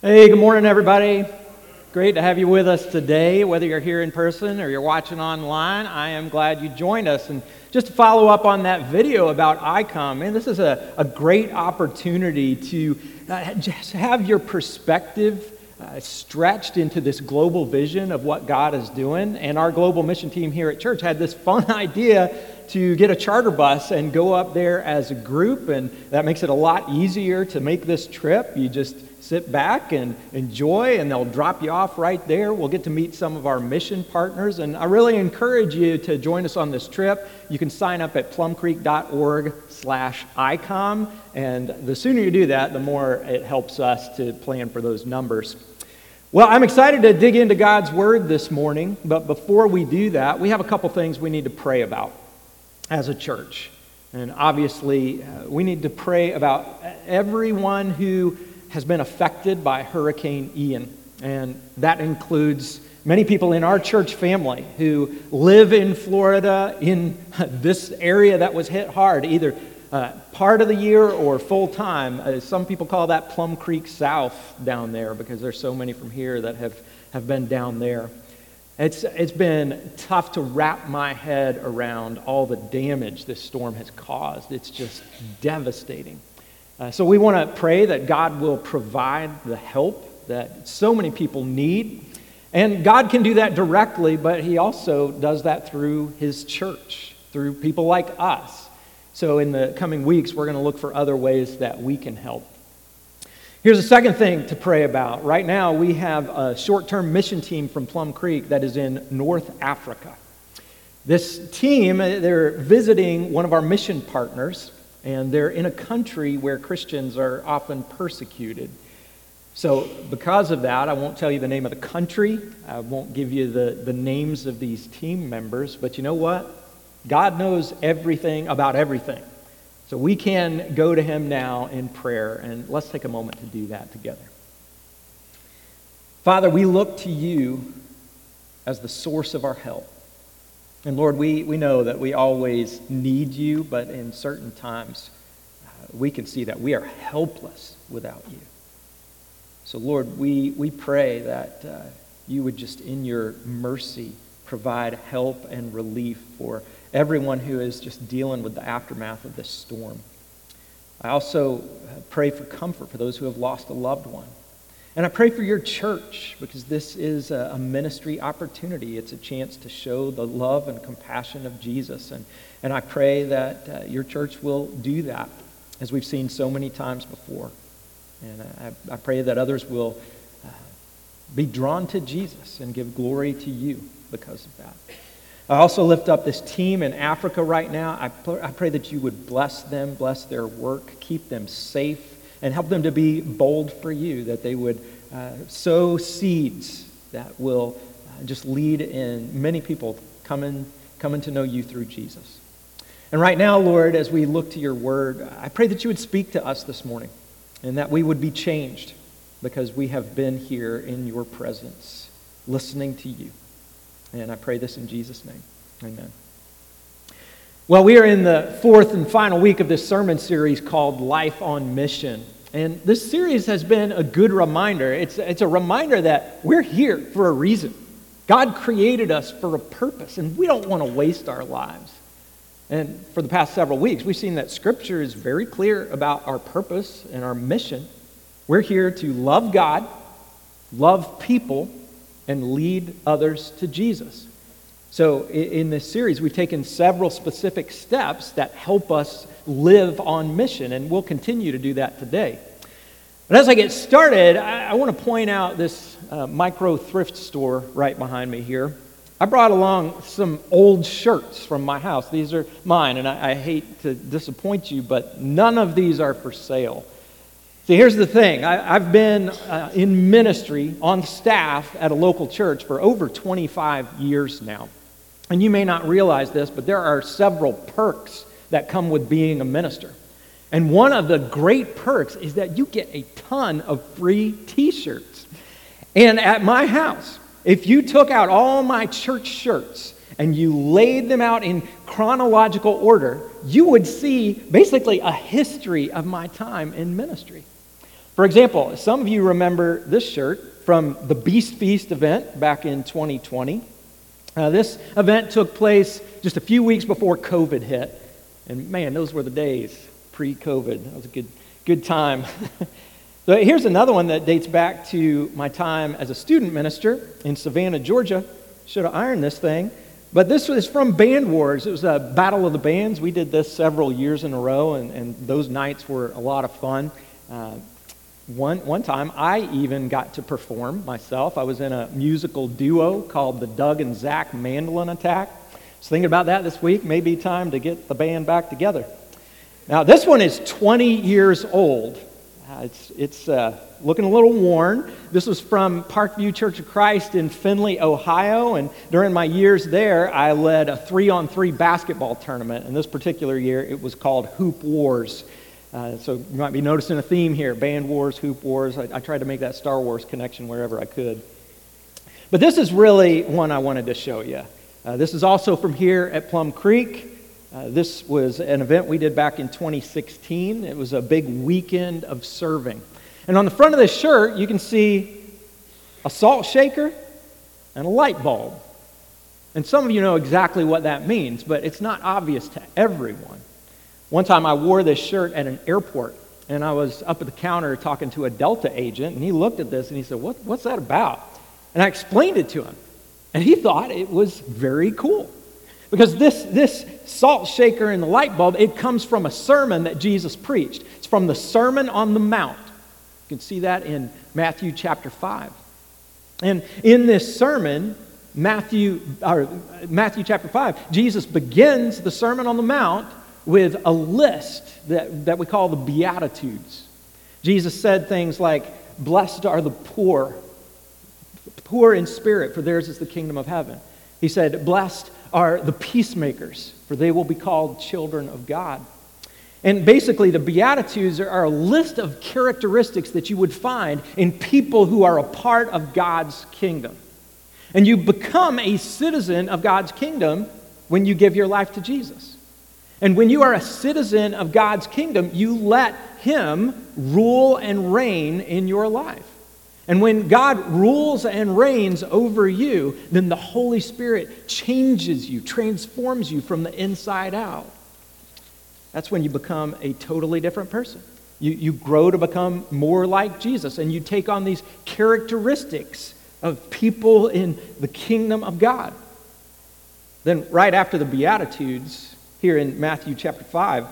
Hey, good morning, everybody. Great to have you with us today, whether you're here in person or you're watching online. I am glad you joined us. And just to follow up on that video about ICOM, man, this is a, a great opportunity to uh, just have your perspective uh, stretched into this global vision of what God is doing. And our global mission team here at church had this fun idea to get a charter bus and go up there as a group. And that makes it a lot easier to make this trip. You just sit back and enjoy, and they'll drop you off right there. We'll get to meet some of our mission partners, and I really encourage you to join us on this trip. You can sign up at plumcreek.org slash ICOM, and the sooner you do that, the more it helps us to plan for those numbers. Well, I'm excited to dig into God's Word this morning, but before we do that, we have a couple things we need to pray about as a church. And obviously, uh, we need to pray about everyone who has been affected by Hurricane Ian. And that includes many people in our church family who live in Florida in this area that was hit hard, either uh, part of the year or full time. Uh, some people call that Plum Creek South down there because there's so many from here that have, have been down there. It's, it's been tough to wrap my head around all the damage this storm has caused. It's just devastating. Uh, so we want to pray that God will provide the help that so many people need. And God can do that directly, but He also does that through His church, through people like us. So in the coming weeks, we're going to look for other ways that we can help. Here's a second thing to pray about. Right now, we have a short term mission team from Plum Creek that is in North Africa. This team, they're visiting one of our mission partners and they're in a country where Christians are often persecuted. So, because of that, I won't tell you the name of the country. I won't give you the, the names of these team members. But you know what? God knows everything about everything. So, we can go to Him now in prayer, and let's take a moment to do that together. Father, we look to you as the source of our help. And Lord, we, we know that we always need you, but in certain times uh, we can see that we are helpless without you. So, Lord, we, we pray that uh, you would just, in your mercy, provide help and relief for everyone who is just dealing with the aftermath of this storm. I also uh, pray for comfort for those who have lost a loved one. And I pray for your church because this is a, ministry opportunity. It's a chance to show the love and compassion of Jesus. And, and I pray that uh, your church will do that as we've seen so many times before. And I, I pray that others will uh, be drawn to Jesus and give glory to you because of that. I also lift up this team in Africa right now. I, I pray that you would bless them, bless their work, keep them safe and help them to be bold for you, that they would uh, sow seeds that will uh, just lead in many people coming, coming to know you through Jesus. And right now, Lord, as we look to your word, I pray that you would speak to us this morning and that we would be changed because we have been here in your presence, listening to you. And I pray this in Jesus' name. Amen. Well, we are in the fourth and final week of this sermon series called Life on Mission. And this series has been a good reminder. It's, it's a reminder that we're here for a reason. God created us for a purpose, and we don't want to waste our lives. And for the past several weeks, we've seen that Scripture is very clear about our purpose and our mission. We're here to love God, love people, and lead others to Jesus. So, in this series, we've taken several specific steps that help us live on mission, and we'll continue to do that today. But as I get started, I, I want to point out this uh, micro thrift store right behind me here. I brought along some old shirts from my house. These are mine, and I, I hate to disappoint you, but none of these are for sale. See, here's the thing I, have been uh, in ministry on staff at a local church for over 25 years now. And you may not realize this, but there are several perks that come with being a minister. And one of the great perks is that you get a ton of free t shirts. And at my house, if you took out all my church shirts and you laid them out in chronological order, you would see basically a history of my time in ministry. For example, some of you remember this shirt from the Beast Feast event back in 2020. Uh, this event took place just a few weeks before COVID hit. And man, those were the days pre COVID. That was a good, good time. so here's another one that dates back to my time as a student minister in Savannah, Georgia. Should have ironed this thing. But this was from Band Wars. It was a battle of the bands. We did this several years in a row, and, and those nights were a lot of fun. Uh, one, one time, I even got to perform myself. I was in a musical duo called the Doug and Zach Mandolin Attack. So thinking about that this week. Maybe time to get the band back together. Now, this one is 20 years old. Uh, it's it's uh, looking a little worn. This was from Parkview Church of Christ in Findlay, Ohio. And during my years there, I led a three on three basketball tournament. And this particular year, it was called Hoop Wars. Uh, so you might be noticing a theme here band wars, hoop wars. I, I, tried to make that Star Wars connection wherever I could. But this is really one I wanted to show you. Uh, this is also from here at Plum Creek. Uh, this was an event we did back in 2016. It was a big weekend of serving. And on the front of this shirt, you can see a salt shaker and a light bulb. And some of you know exactly what that means, but it's not obvious to everyone. One time I wore this shirt at an airport, and I was up at the counter talking to a Delta agent, and he looked at this and he said, what, What's that about? And I explained it to him, and he thought it was very cool. Because this, this salt shaker and the light bulb, it comes from a sermon that Jesus preached. It's from the Sermon on the Mount. You can see that in Matthew chapter 5. And in this sermon, Matthew, or Matthew chapter 5, Jesus begins the Sermon on the Mount with a list that, that we call the Beatitudes. Jesus said things like, Blessed are the poor, poor in spirit, for theirs is the kingdom of heaven. He said, Blessed are the peacemakers, for they will be called children of God. And basically, the Beatitudes are a list of characteristics that you would find in people who are a part of God's kingdom. And you become a citizen of God's kingdom when you give your life to Jesus. And when you are a citizen of God's kingdom, you let Him rule and reign in your life. And when God rules and reigns over you, then the Holy Spirit changes you, transforms you from the inside out. That's when you become a totally different person. You, you grow to become more like Jesus, and you take on these characteristics of people in the kingdom of God. Then, right after the Beatitudes, here in Matthew chapter 5,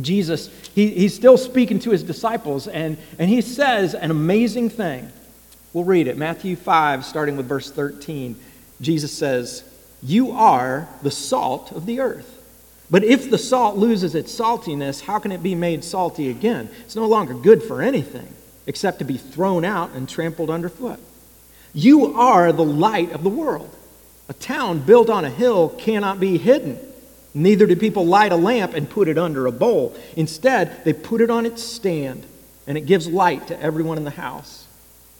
Jesus, he, he's still speaking to his disciples, and, and he says an amazing thing. We'll read it. Matthew 5, starting with verse 13. Jesus says, You are the salt of the earth. But if the salt loses its saltiness, how can it be made salty again? It's no longer good for anything except to be thrown out and trampled underfoot. You are the light of the world. A town built on a hill cannot be hidden. Neither do people light a lamp and put it under a bowl. Instead, they put it on its stand, and it gives light to everyone in the house.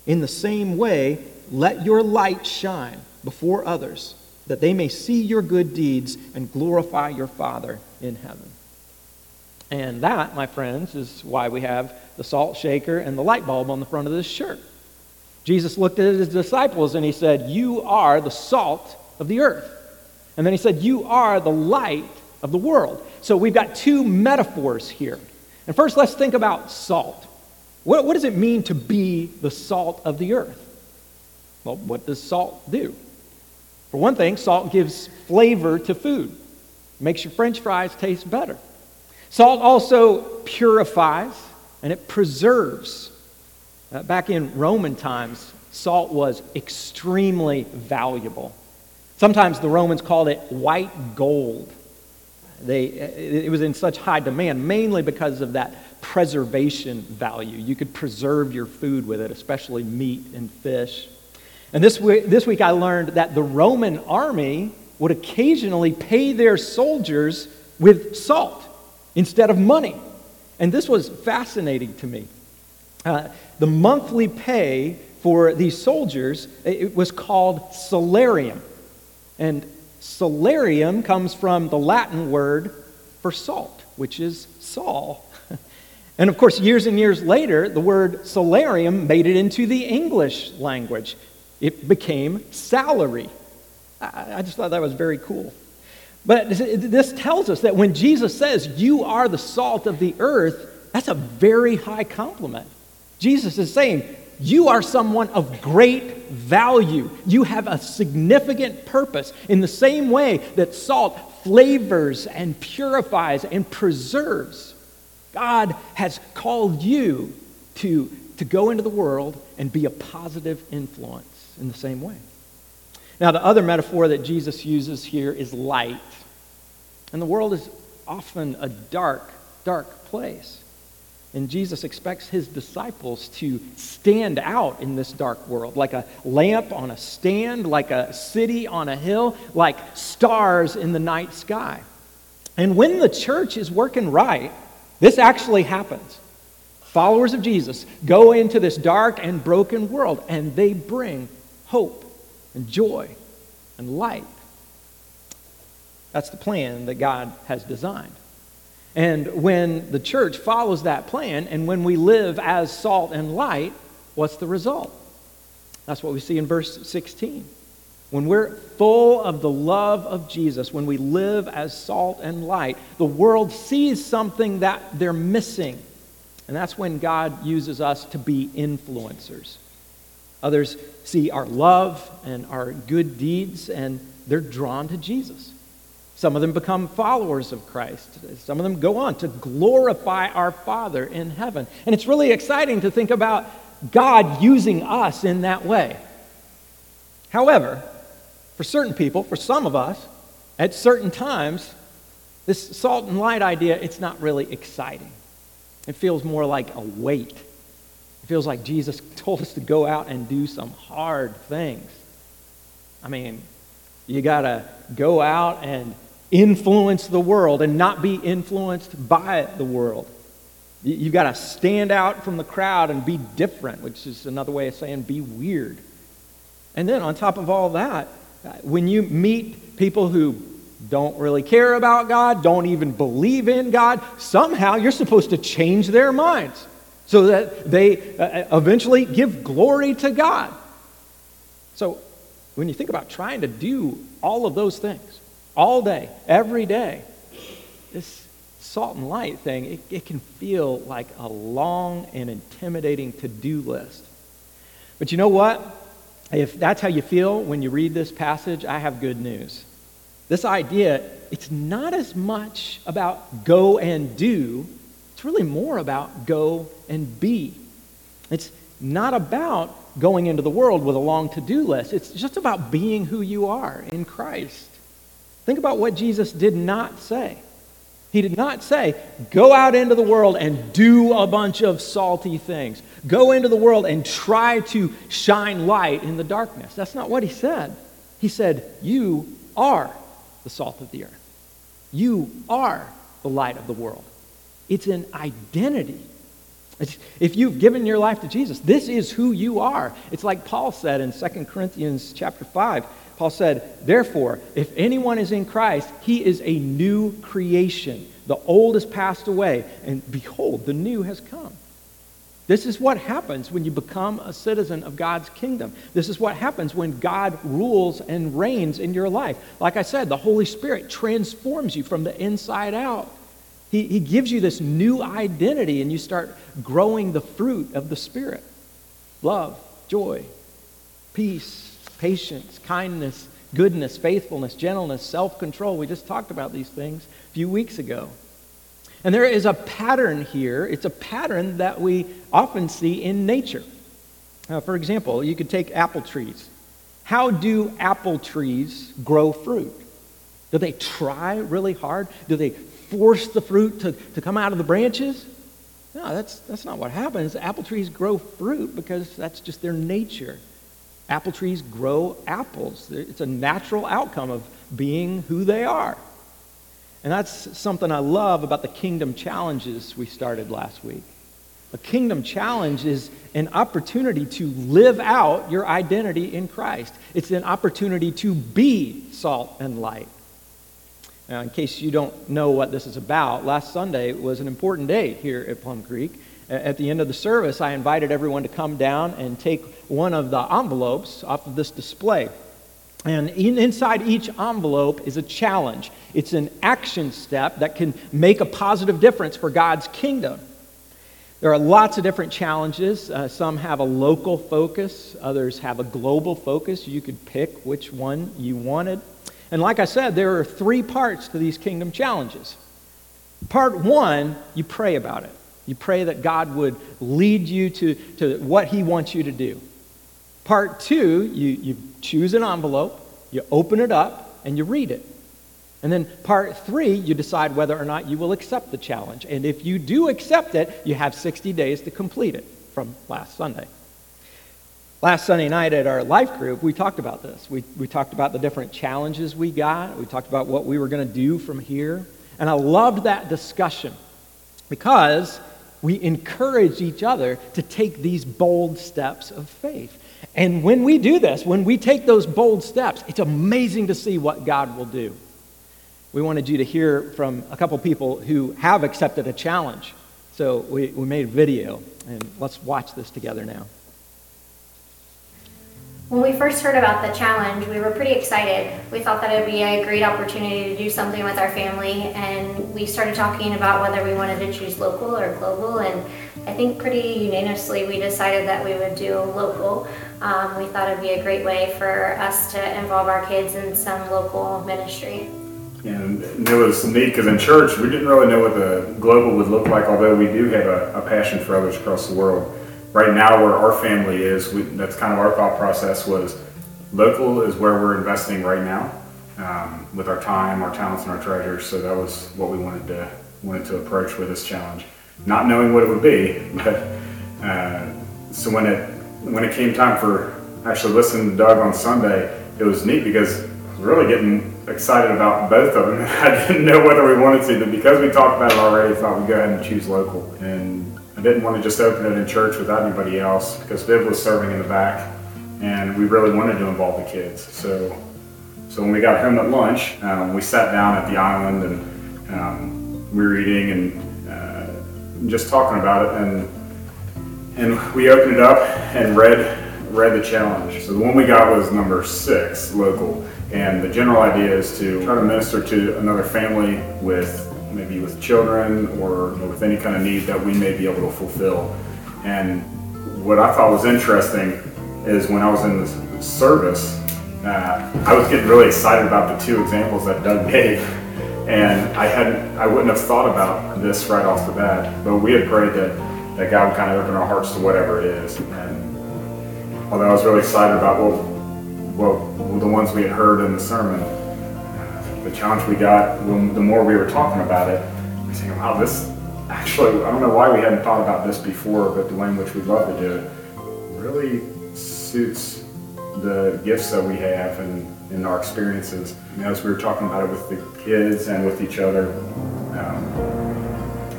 In the same way, let your light shine before others, that they may see your good deeds and glorify your Father in heaven. And that, my friends, is why we have the salt shaker and the light bulb on the front of this shirt. Jesus looked at his disciples and he said, You are the salt of the earth. And then he said, You are the light of the world. So we've got two metaphors here. And first, let's think about salt. What, what does it mean to be the salt of the earth? Well, what does salt do? For one thing, salt gives flavor to food, makes your french fries taste better. Salt also purifies and it preserves. Uh, back in Roman times, salt was extremely valuable. Sometimes the Romans called it white gold. They, it was in such high demand, mainly because of that preservation value. You could preserve your food with it, especially meat and fish. And this week, this week I learned that the Roman army would occasionally pay their soldiers with salt instead of money. And this was fascinating to me. Uh, the monthly pay for these soldiers it was called salarium. And salarium comes from the Latin word for salt, which is sal. And of course, years and years later, the word salarium made it into the English language. It became salary. I just thought that was very cool. But this tells us that when Jesus says, You are the salt of the earth, that's a very high compliment. Jesus is saying, You are someone of great value. You have a significant purpose in the same way that salt flavors and purifies and preserves. God has called you to, to go into the world and be a positive influence in the same way. Now, the other metaphor that Jesus uses here is light. And the world is often a dark, dark place. And Jesus expects his disciples to stand out in this dark world, like a lamp on a stand, like a city on a hill, like stars in the night sky. And when the church is working right, this actually happens. Followers of Jesus go into this dark and broken world, and they bring hope and joy and light. That's the plan that God has designed. And when the church follows that plan, and when we live as salt and light, what's the result? That's what we see in verse 16. When we're full of the love of Jesus, when we live as salt and light, the world sees something that they're missing. And that's when God uses us to be influencers. Others see our love and our good deeds, and they're drawn to Jesus. Some of them become followers of Christ. Some of them go on to glorify our Father in heaven. And it's really exciting to think about God using us in that way. However, for certain people, for some of us, at certain times, this salt and light idea, it's not really exciting. It feels more like a weight. It feels like Jesus told us to go out and do some hard things. I mean, you got to go out and influence the world and not be influenced by the world. You've got to stand out from the crowd and be different, which is another way of saying be weird. And then on top of all that, when you meet people who don't really care about God, don't even believe in God, somehow you're supposed to change their minds so that they uh, eventually give glory to God. So when you think about trying to do all of those things, all day, every day. This salt and light thing, it, it can feel like a long and intimidating to do list. But you know what? If that's how you feel when you read this passage, I have good news. This idea, it's not as much about go and do, it's really more about go and be. It's not about going into the world with a long to do list, it's just about being who you are in Christ. Think about what Jesus did not say. He did not say, go out into the world and do a bunch of salty things. Go into the world and try to shine light in the darkness. That's not what he said. He said, You are the salt of the earth. You are the light of the world. It's an identity. If you've given your life to Jesus, this is who you are. It's like Paul said in 2 Corinthians chapter 5. Paul said, Therefore, if anyone is in Christ, he is a new creation. The old has passed away, and behold, the new has come. This is what happens when you become a citizen of God's kingdom. This is what happens when God rules and reigns in your life. Like I said, the Holy Spirit transforms you from the inside out. He, he gives you this new identity, and you start growing the fruit of the Spirit love, joy, peace, patience, kindness, goodness, faithfulness, gentleness, self control. We just talked about these things a few weeks ago. And there is a pattern here. It's a pattern that we often see in nature. Uh, for example, you could take apple trees. How do apple trees grow fruit? Do they try really hard? Do they force the fruit to, to come out of the branches? No, that's, that's not what happens. Apple trees grow fruit because that's just their nature. Apple trees grow apples. It's a natural outcome of being who they are. And that's something I love about the kingdom challenges we started last week. A kingdom challenge is an opportunity to live out your identity in Christ. It's an opportunity to be salt and light. Now, in case you don't know what this is about, last Sunday was an important day here at Plum Creek. At the end of the service, I invited everyone to come down and take one of the envelopes off of this display. And in, inside each envelope is a challenge. It's an action step that can make a positive difference for God's kingdom. There are lots of different challenges. Uh, some have a local focus, others have a global focus. You could pick which one you wanted. And like I said, there are three parts to these kingdom challenges. Part one, you pray about it. You pray that God would lead you to, to what He wants you to do. Part two, you, you choose an envelope, you open it up, and you read it. And then part three, you decide whether or not you will accept the challenge. And if you do accept it, you have 60 days to complete it from last Sunday. Last Sunday night at our life group, we talked about this. We, we talked about the different challenges we got. We talked about what we were going to do from here. And I loved that discussion because we encourage each other to take these bold steps of faith. And when we do this, when we take those bold steps, it's amazing to see what God will do. We wanted you to hear from a couple people who have accepted a challenge. So we, we made a video, and let's watch this together now. When we first heard about the challenge, we were pretty excited. We thought that it would be a great opportunity to do something with our family, and we started talking about whether we wanted to choose local or global. And I think pretty unanimously we decided that we would do local. Um, we thought it would be a great way for us to involve our kids in some local ministry. And it was neat because in church we didn't really know what the global would look like, although we do have a, a passion for others across the world. Right now, where our family is, we, that's kind of our thought process was local is where we're investing right now um, with our time, our talents, and our treasures. So that was what we wanted to wanted to approach with this challenge, not knowing what it would be. But uh, so when it when it came time for actually listening to Doug on Sunday, it was neat because I was really getting excited about both of them. I didn't know whether we wanted to, but because we talked about it already, I thought we'd go ahead and choose local. And I didn't want to just open it in church without anybody else because Viv was serving in the back, and we really wanted to involve the kids. So, so when we got home at lunch, um, we sat down at the island and um, we were eating and uh, just talking about it, and and we opened it up and read read the challenge. So the one we got was number six, local. And the general idea is to try to minister to another family with maybe with children or with any kind of need that we may be able to fulfill. And what I thought was interesting is when I was in the service, uh, I was getting really excited about the two examples that Doug gave. And I hadn't, I wouldn't have thought about this right off the bat, but we had prayed that, that God would kind of open our hearts to whatever it is. And although I was really excited about, well, well, the ones we had heard in the sermon, the challenge we got, when, the more we were talking about it, we saying, wow, this actually, I don't know why we hadn't thought about this before, but the way in which we'd love to do it really suits the gifts that we have and, in our experiences. Know, as we were talking about it with the kids and with each other, um,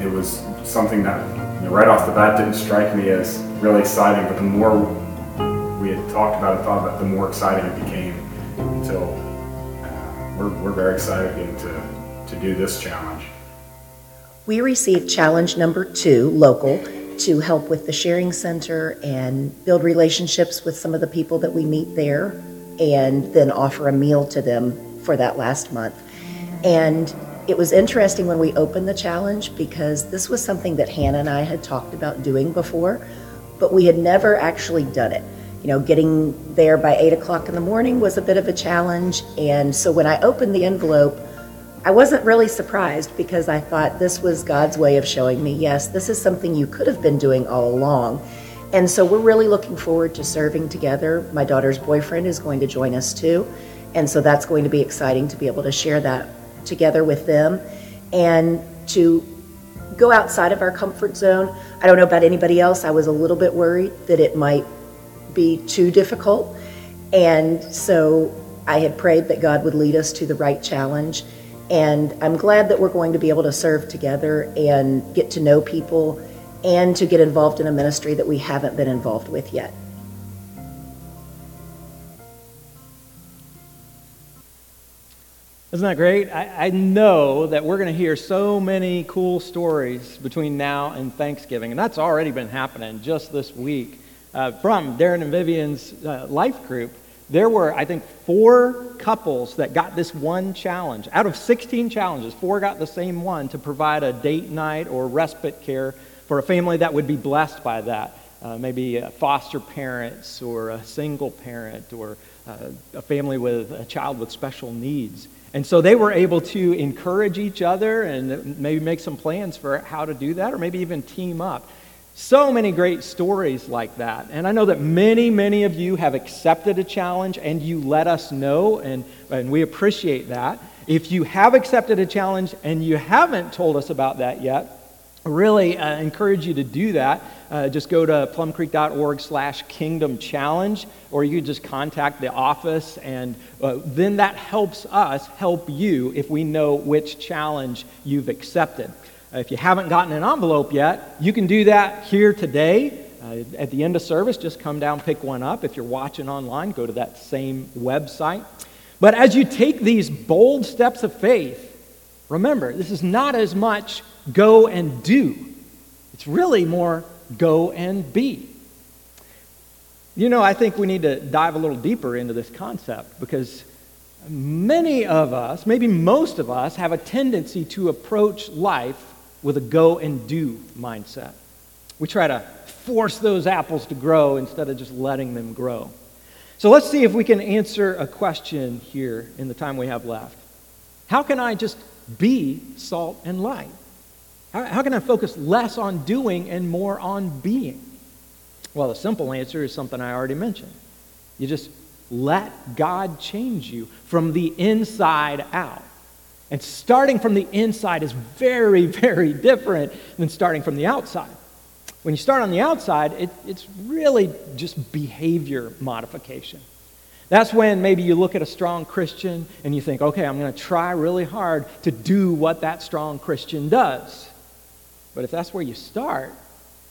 it was something that you know, right off the bat didn't strike me as really exciting, but the more we had talked about it, thought about it, the more exciting it became until we're, we're very excited to, to do this challenge. We received challenge number two, local, to help with the sharing center and build relationships with some of the people that we meet there, and then offer a meal to them for that last month. And it was interesting when we opened the challenge because this was something that Hannah and I had talked about doing before, but we had never actually done it you know, getting there by eight o'clock in the morning was a bit of a challenge. And so when I opened the envelope, I wasn't really surprised because I thought this was God's way of showing me, yes, this is something you could have been doing all along. And so we're really looking forward to serving together. My daughter's boyfriend is going to join us too. And so that's going to be exciting to be able to share that together with them and to go outside of our comfort zone. I don't know about anybody else. I was a little bit worried that it might be too difficult. And so I had prayed that God would lead us to the right challenge. And I'm glad that we're going to be able to serve together and get to know people and to get involved in a ministry that we haven't been involved with yet. Isn't that great? I, I know that we're going to hear so many cool stories between now and Thanksgiving, and that's already been happening just this week. Uh, from Darren and Vivian's uh, life group, there were, I think, four couples that got this one challenge. Out of 16 challenges, four got the same one to provide a date night or respite care for a family that would be blessed by that. Uh, maybe foster parents or a single parent or uh, a family with a child with special needs. And so they were able to encourage each other and maybe make some plans for how to do that or maybe even team up. So many great stories like that. And I know that many, many of you have accepted a challenge and you let us know, and, and we appreciate that. If you have accepted a challenge and you haven't told us about that yet, really uh, encourage you to do that. Uh, just go to plumcreek.org slash kingdom challenge, or you just contact the office, and uh, then that helps us help you if we know which challenge you've accepted. Uh, if you haven't gotten an envelope yet, you can do that here today. Uh, at the end of service, just come down, pick one up. If you're watching online, go to that same website. But as you take these bold steps of faith, remember, this is not as much go and do. It's really more go and be. You know, I think we need to dive a little deeper into this concept because many of us, maybe most of us, have a tendency to approach life with a go and do mindset. We try to force those apples to grow instead of just letting them grow. So let's see if we can answer a question here in the time we have left. How can I just be salt and light? How, how can I focus less on doing and more on being? Well, the simple answer is something I already mentioned. You just let God change you from the inside out. And starting from the inside is very, very different than starting from the outside. When you start on the outside, it, it's really just behavior modification. That's when maybe you look at a strong Christian and you think, okay, I'm going to try really hard to do what that strong Christian does. But if that's where you start,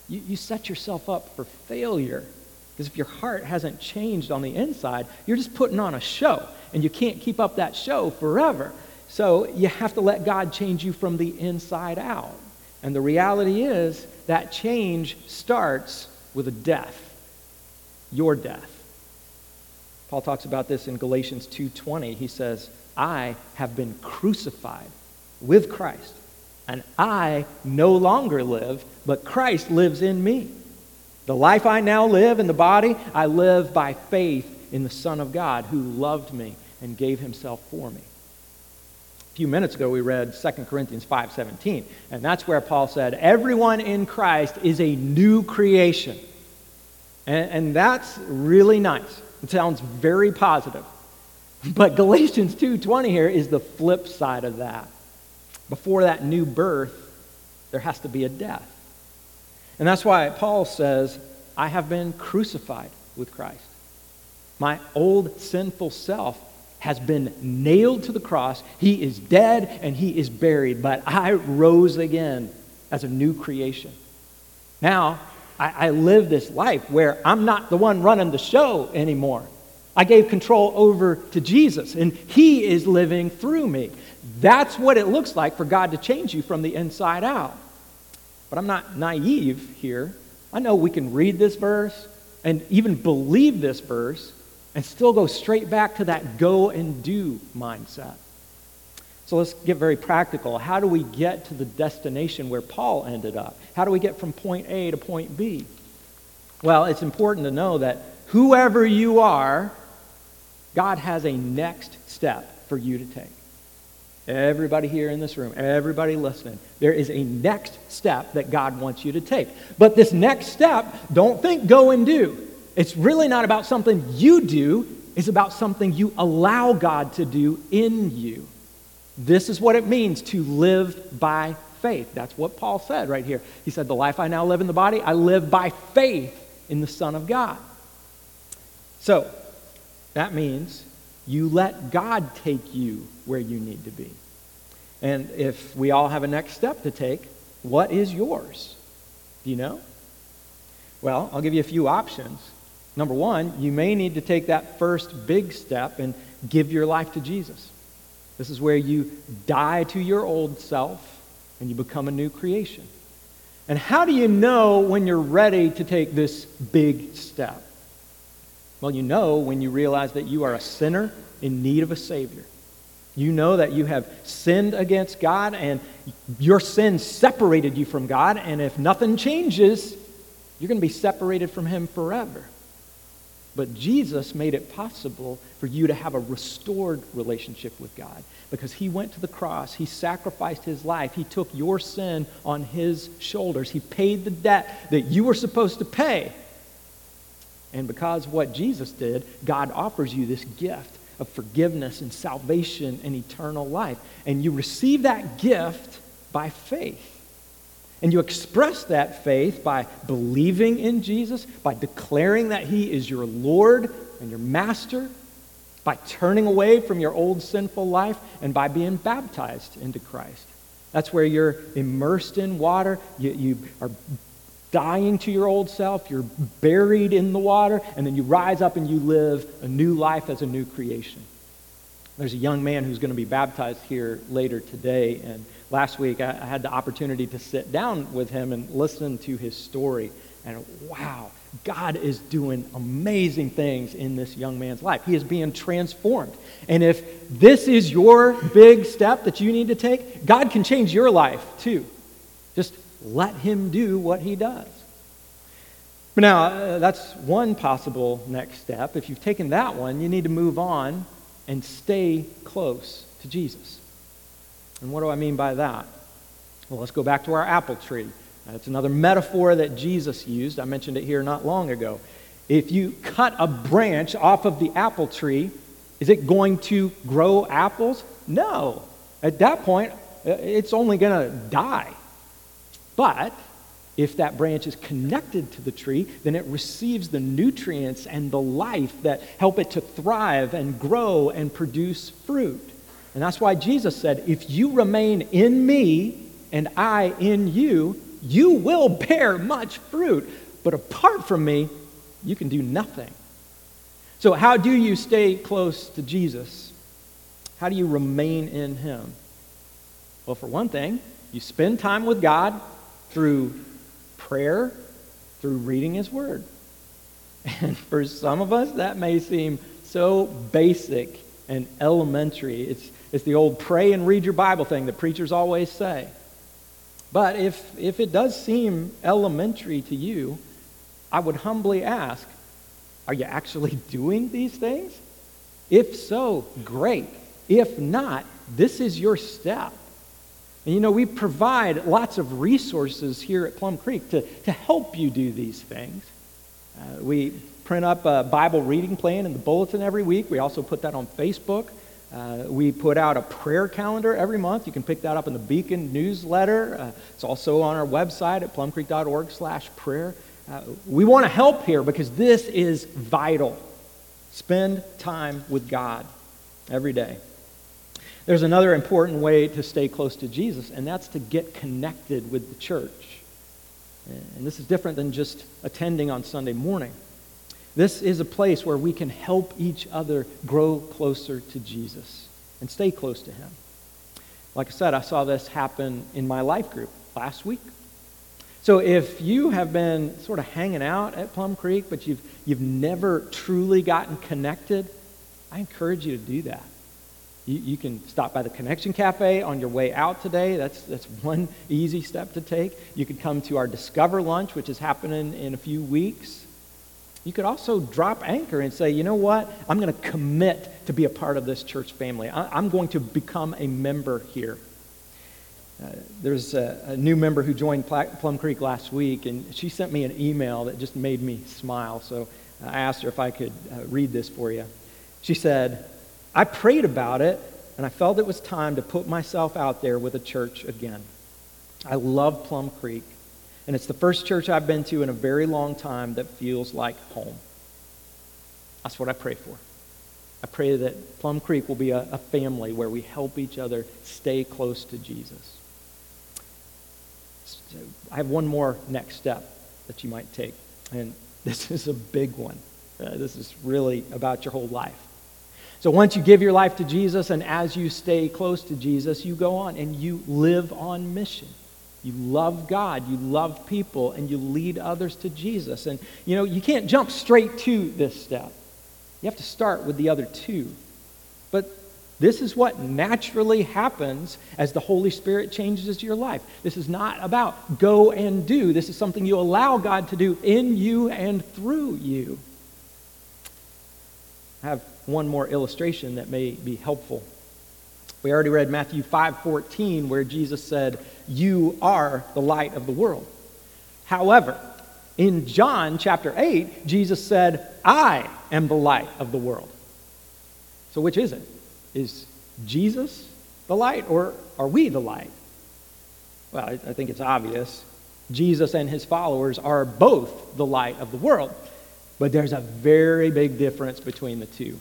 you, you set yourself up for failure. Because if your heart hasn't changed on the inside, you're just putting on a show, and you can't keep up that show forever. So you have to let God change you from the inside out. And the reality is that change starts with a death, your death. Paul talks about this in Galatians 2:20. He says, "I have been crucified with Christ and I no longer live, but Christ lives in me. The life I now live in the body, I live by faith in the Son of God who loved me and gave himself for me. A few minutes ago we read 2 Corinthians 5:17, and that's where Paul said, "Everyone in Christ is a new creation." And, and that's really nice. It sounds very positive. But Galatians 2:20 here is the flip side of that before that new birth, there has to be a death. And that's why Paul says, I have been crucified with Christ. My old sinful self has been nailed to the cross. He is dead and he is buried, but I rose again as a new creation. Now, I, I live this life where I'm not the one running the show anymore. I gave control over to Jesus, and He is living through me. That's what it looks like for God to change you from the inside out. But I'm not naive here. I know we can read this verse and even believe this verse and still go straight back to that go and do mindset. So let's get very practical. How do we get to the destination where Paul ended up? How do we get from point A to point B? Well, it's important to know that whoever you are, God has a next step for you to take. Everybody here in this room, everybody listening, there is a next step that God wants you to take. But this next step, don't think go and do. It's really not about something you do, it's about something you allow God to do in you. This is what it means to live by faith. That's what Paul said right here. He said, The life I now live in the body, I live by faith in the Son of God. So, that means you let God take you where you need to be. And if we all have a next step to take, what is yours? Do you know? Well, I'll give you a few options. Number one, you may need to take that first big step and give your life to Jesus. This is where you die to your old self and you become a new creation. And how do you know when you're ready to take this big step? Well, you know when you realize that you are a sinner in need of a Savior. You know that you have sinned against God and your sin separated you from God, and if nothing changes, you're going to be separated from Him forever. But Jesus made it possible for you to have a restored relationship with God because he went to the cross, he sacrificed his life, he took your sin on his shoulders, he paid the debt that you were supposed to pay. And because what Jesus did, God offers you this gift of forgiveness and salvation and eternal life. And you receive that gift by faith. And you express that faith by believing in Jesus, by declaring that He is your Lord and your Master, by turning away from your old sinful life, and by being baptized into Christ. That's where you're immersed in water. You, you are dying to your old self. You're buried in the water. And then you rise up and you live a new life as a new creation. There's a young man who's going to be baptized here later today. And last week I, I had the opportunity to sit down with him and listen to his story. And wow, God is doing amazing things in this young man's life. He is being transformed. And if this is your big step that you need to take, God can change your life too. Just let Him do what He does. Now, uh, that's one possible next step. If you've taken that one, you need to move on and stay close to Jesus. And what do I mean by that? Well, let's go back to our apple tree. That's another metaphor that Jesus used. I mentioned it here not long ago. If you cut a branch off of the apple tree, is it going to grow apples? No. At that point, uh, it's only going to die. But if that branch is connected to the tree, then it receives the nutrients and the life that help it to thrive and grow and produce fruit. And that's why Jesus said, If you remain in me and I in you, you will bear much fruit. But apart from me, you can do nothing. So, how do you stay close to Jesus? How do you remain in Him? Well, for one thing, you spend time with God through prayer, through reading His Word. And for some of us, that may seem so basic and elementary. It's, it's the old pray and read your Bible thing that preachers always say. But if, if it does seem elementary to you, I would humbly ask are you actually doing these things? If so, great. If not, this is your step. And you know, we provide lots of resources here at Plum Creek to, to help you do these things. Uh, we print up a Bible reading plan in the bulletin every week. We also put that on Facebook. Uh, we put out a prayer calendar every month. You can pick that up in the Beacon newsletter. Uh, it's also on our website at plumcreek.org slash prayer. Uh, we want to help here because this is vital. Spend time with God every day. There's another important way to stay close to Jesus, and that's to get connected with the church. And this is different than just attending on Sunday morning. This is a place where we can help each other grow closer to Jesus and stay close to Him. Like I said, I saw this happen in my life group last week. So if you have been sort of hanging out at Plum Creek, but you've, you've never truly gotten connected, I encourage you to do that. You, you, can stop by the Connection Cafe on your way out today. That's, that's one easy step to take. You could come to our Discover Lunch, which is happening in a few weeks. You could also drop anchor and say, you know what? I'm going to commit to be a part of this church family. I, am going to become a member here. Uh, there's a, a, new member who joined Plum Creek last week, and she sent me an email that just made me smile. So I asked her if I could uh, read this for you. She said, I prayed about it, and I felt it was time to put myself out there with a church again. I love Plum Creek, and it's the first church I've been to in a very long time that feels like home. That's what I pray for. I pray that Plum Creek will be a, a family where we help each other stay close to Jesus. So I have one more next step that you might take, and this is a big one. Uh, this is really about your whole life. So once you give your life to Jesus and as you stay close to Jesus, you go on and you live on mission. You love God, you love people, and you lead others to Jesus. And you know, you can't jump straight to this step. You have to start with the other two. But this is what naturally happens as the Holy Spirit changes your life. This is not about go and do. This is something you allow God to do in you and through you. I have one more illustration that may be helpful. We already read Matthew 5:14 where Jesus said, "You are the light of the world." However, in John chapter 8, Jesus said, "I am the light of the world." So which is it? Is Jesus the light or are we the light? Well, I, think it's obvious. Jesus and his followers are both the light of the world. But there's a very big difference between the two.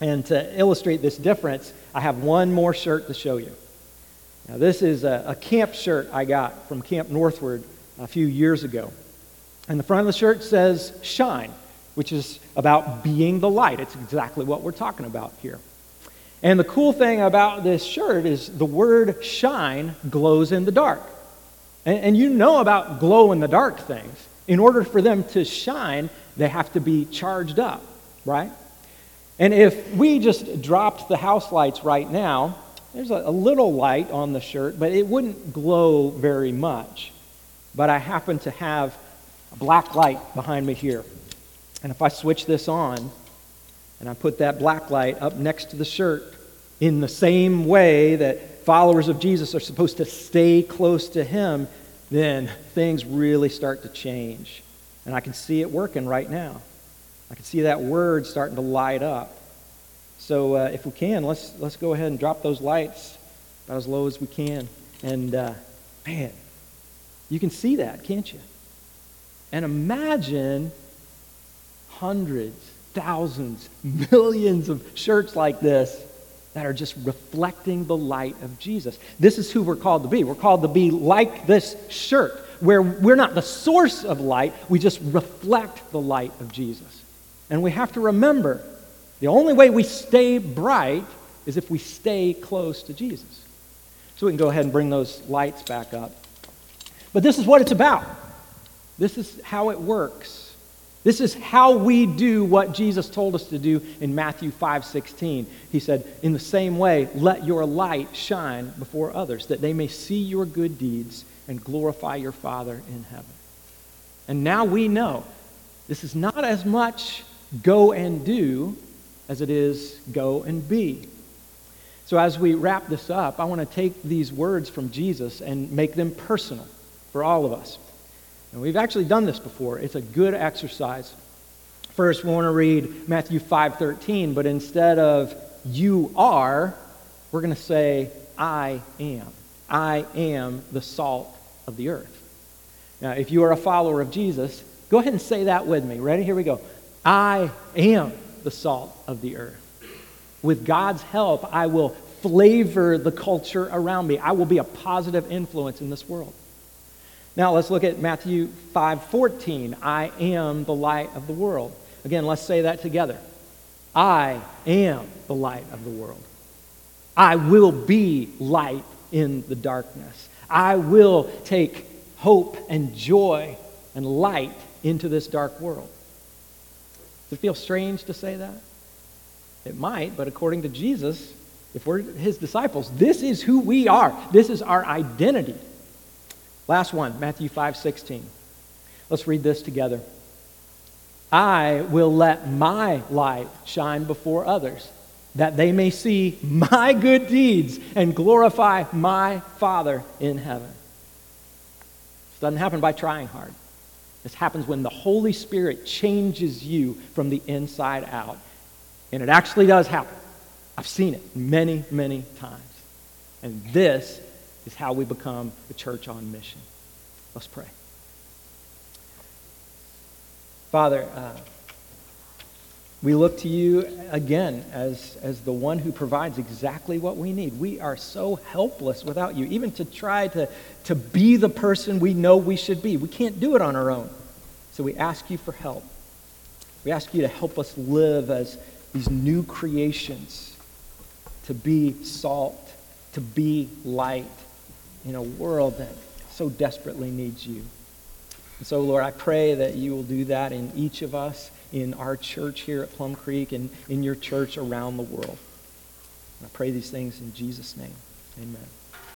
And to illustrate this difference, I have one more shirt to show you. Now, this is a, a, camp shirt I got from Camp Northward a few years ago. And the front of the shirt says shine, which is about being the light. It's exactly what we're talking about here. And the cool thing about this shirt is the word shine glows in the dark. And, and you know about glow in the dark things. In order for them to shine, they have to be charged up, right? And if we just dropped the house lights right now, there's a, a, little light on the shirt, but it wouldn't glow very much. But I happen to have a black light behind me here. And if I switch this on and I put that black light up next to the shirt in the same way that followers of Jesus are supposed to stay close to him, then things really start to change. And I can see it working right now. I can see that word starting to light up. So uh, if we can, let's, let's go ahead and drop those lights about as low as we can. And uh, man, you can see that, can't you? And imagine hundreds, thousands, millions of shirts like this that are just reflecting the light of Jesus. This is who we're called to be. We're called to be like this shirt where we're not the source of light, we just reflect the light of Jesus. And we have to remember the only way we stay bright is if we stay close to Jesus. So we can go ahead and bring those lights back up. But this is what it's about. This is how it works. This is how we do what Jesus told us to do in Matthew 5:16. He said, "In the same way, let your light shine before others, that they may see your good deeds and glorify your Father in heaven. And now we know this is not as much go and do as it is go and be. So, as we wrap this up, I want to take these words from Jesus and make them personal for all of us. And we've actually done this before. It's a good exercise. First, we want to read Matthew 5:13, but instead of you are, we're going to say I am. I am the salt of the earth. Now, if you are a follower of Jesus, go ahead and say that with me. Ready? Here we go. I am the salt of the earth. With God's help, I will flavor the culture around me. I will be a positive influence in this world. Now let's look at Matthew 5:14. I am the light of the world. Again, let's say that together. I am the light of the world. I will be light in the darkness. I will take hope and joy and light into this dark world. Does it feel strange to say that? It might, but according to Jesus, if we're his disciples, this is who we are. This is our identity. Last one, Matthew 5 16. Let's read this together. I will let my light shine before others that they may see my good deeds and glorify my Father in heaven. This doesn't happen by trying hard. This happens when the Holy Spirit changes you from the inside out. And it actually does happen. I've seen it many, many times. And this is how we become the church on mission. Let's pray. Father, uh, we look to you again as, as the one who provides exactly what we need. We are so helpless without you, even to try to, to be the person we know we should be. We can't do it on our own. So we ask you for help. We ask you to help us live as these new creations to be salt, to be light in a world that so desperately needs you. And so, Lord, I pray that you will do that in each of us, in our church here at Plum Creek, and in your church around the world. I pray these things in Jesus' name. Amen.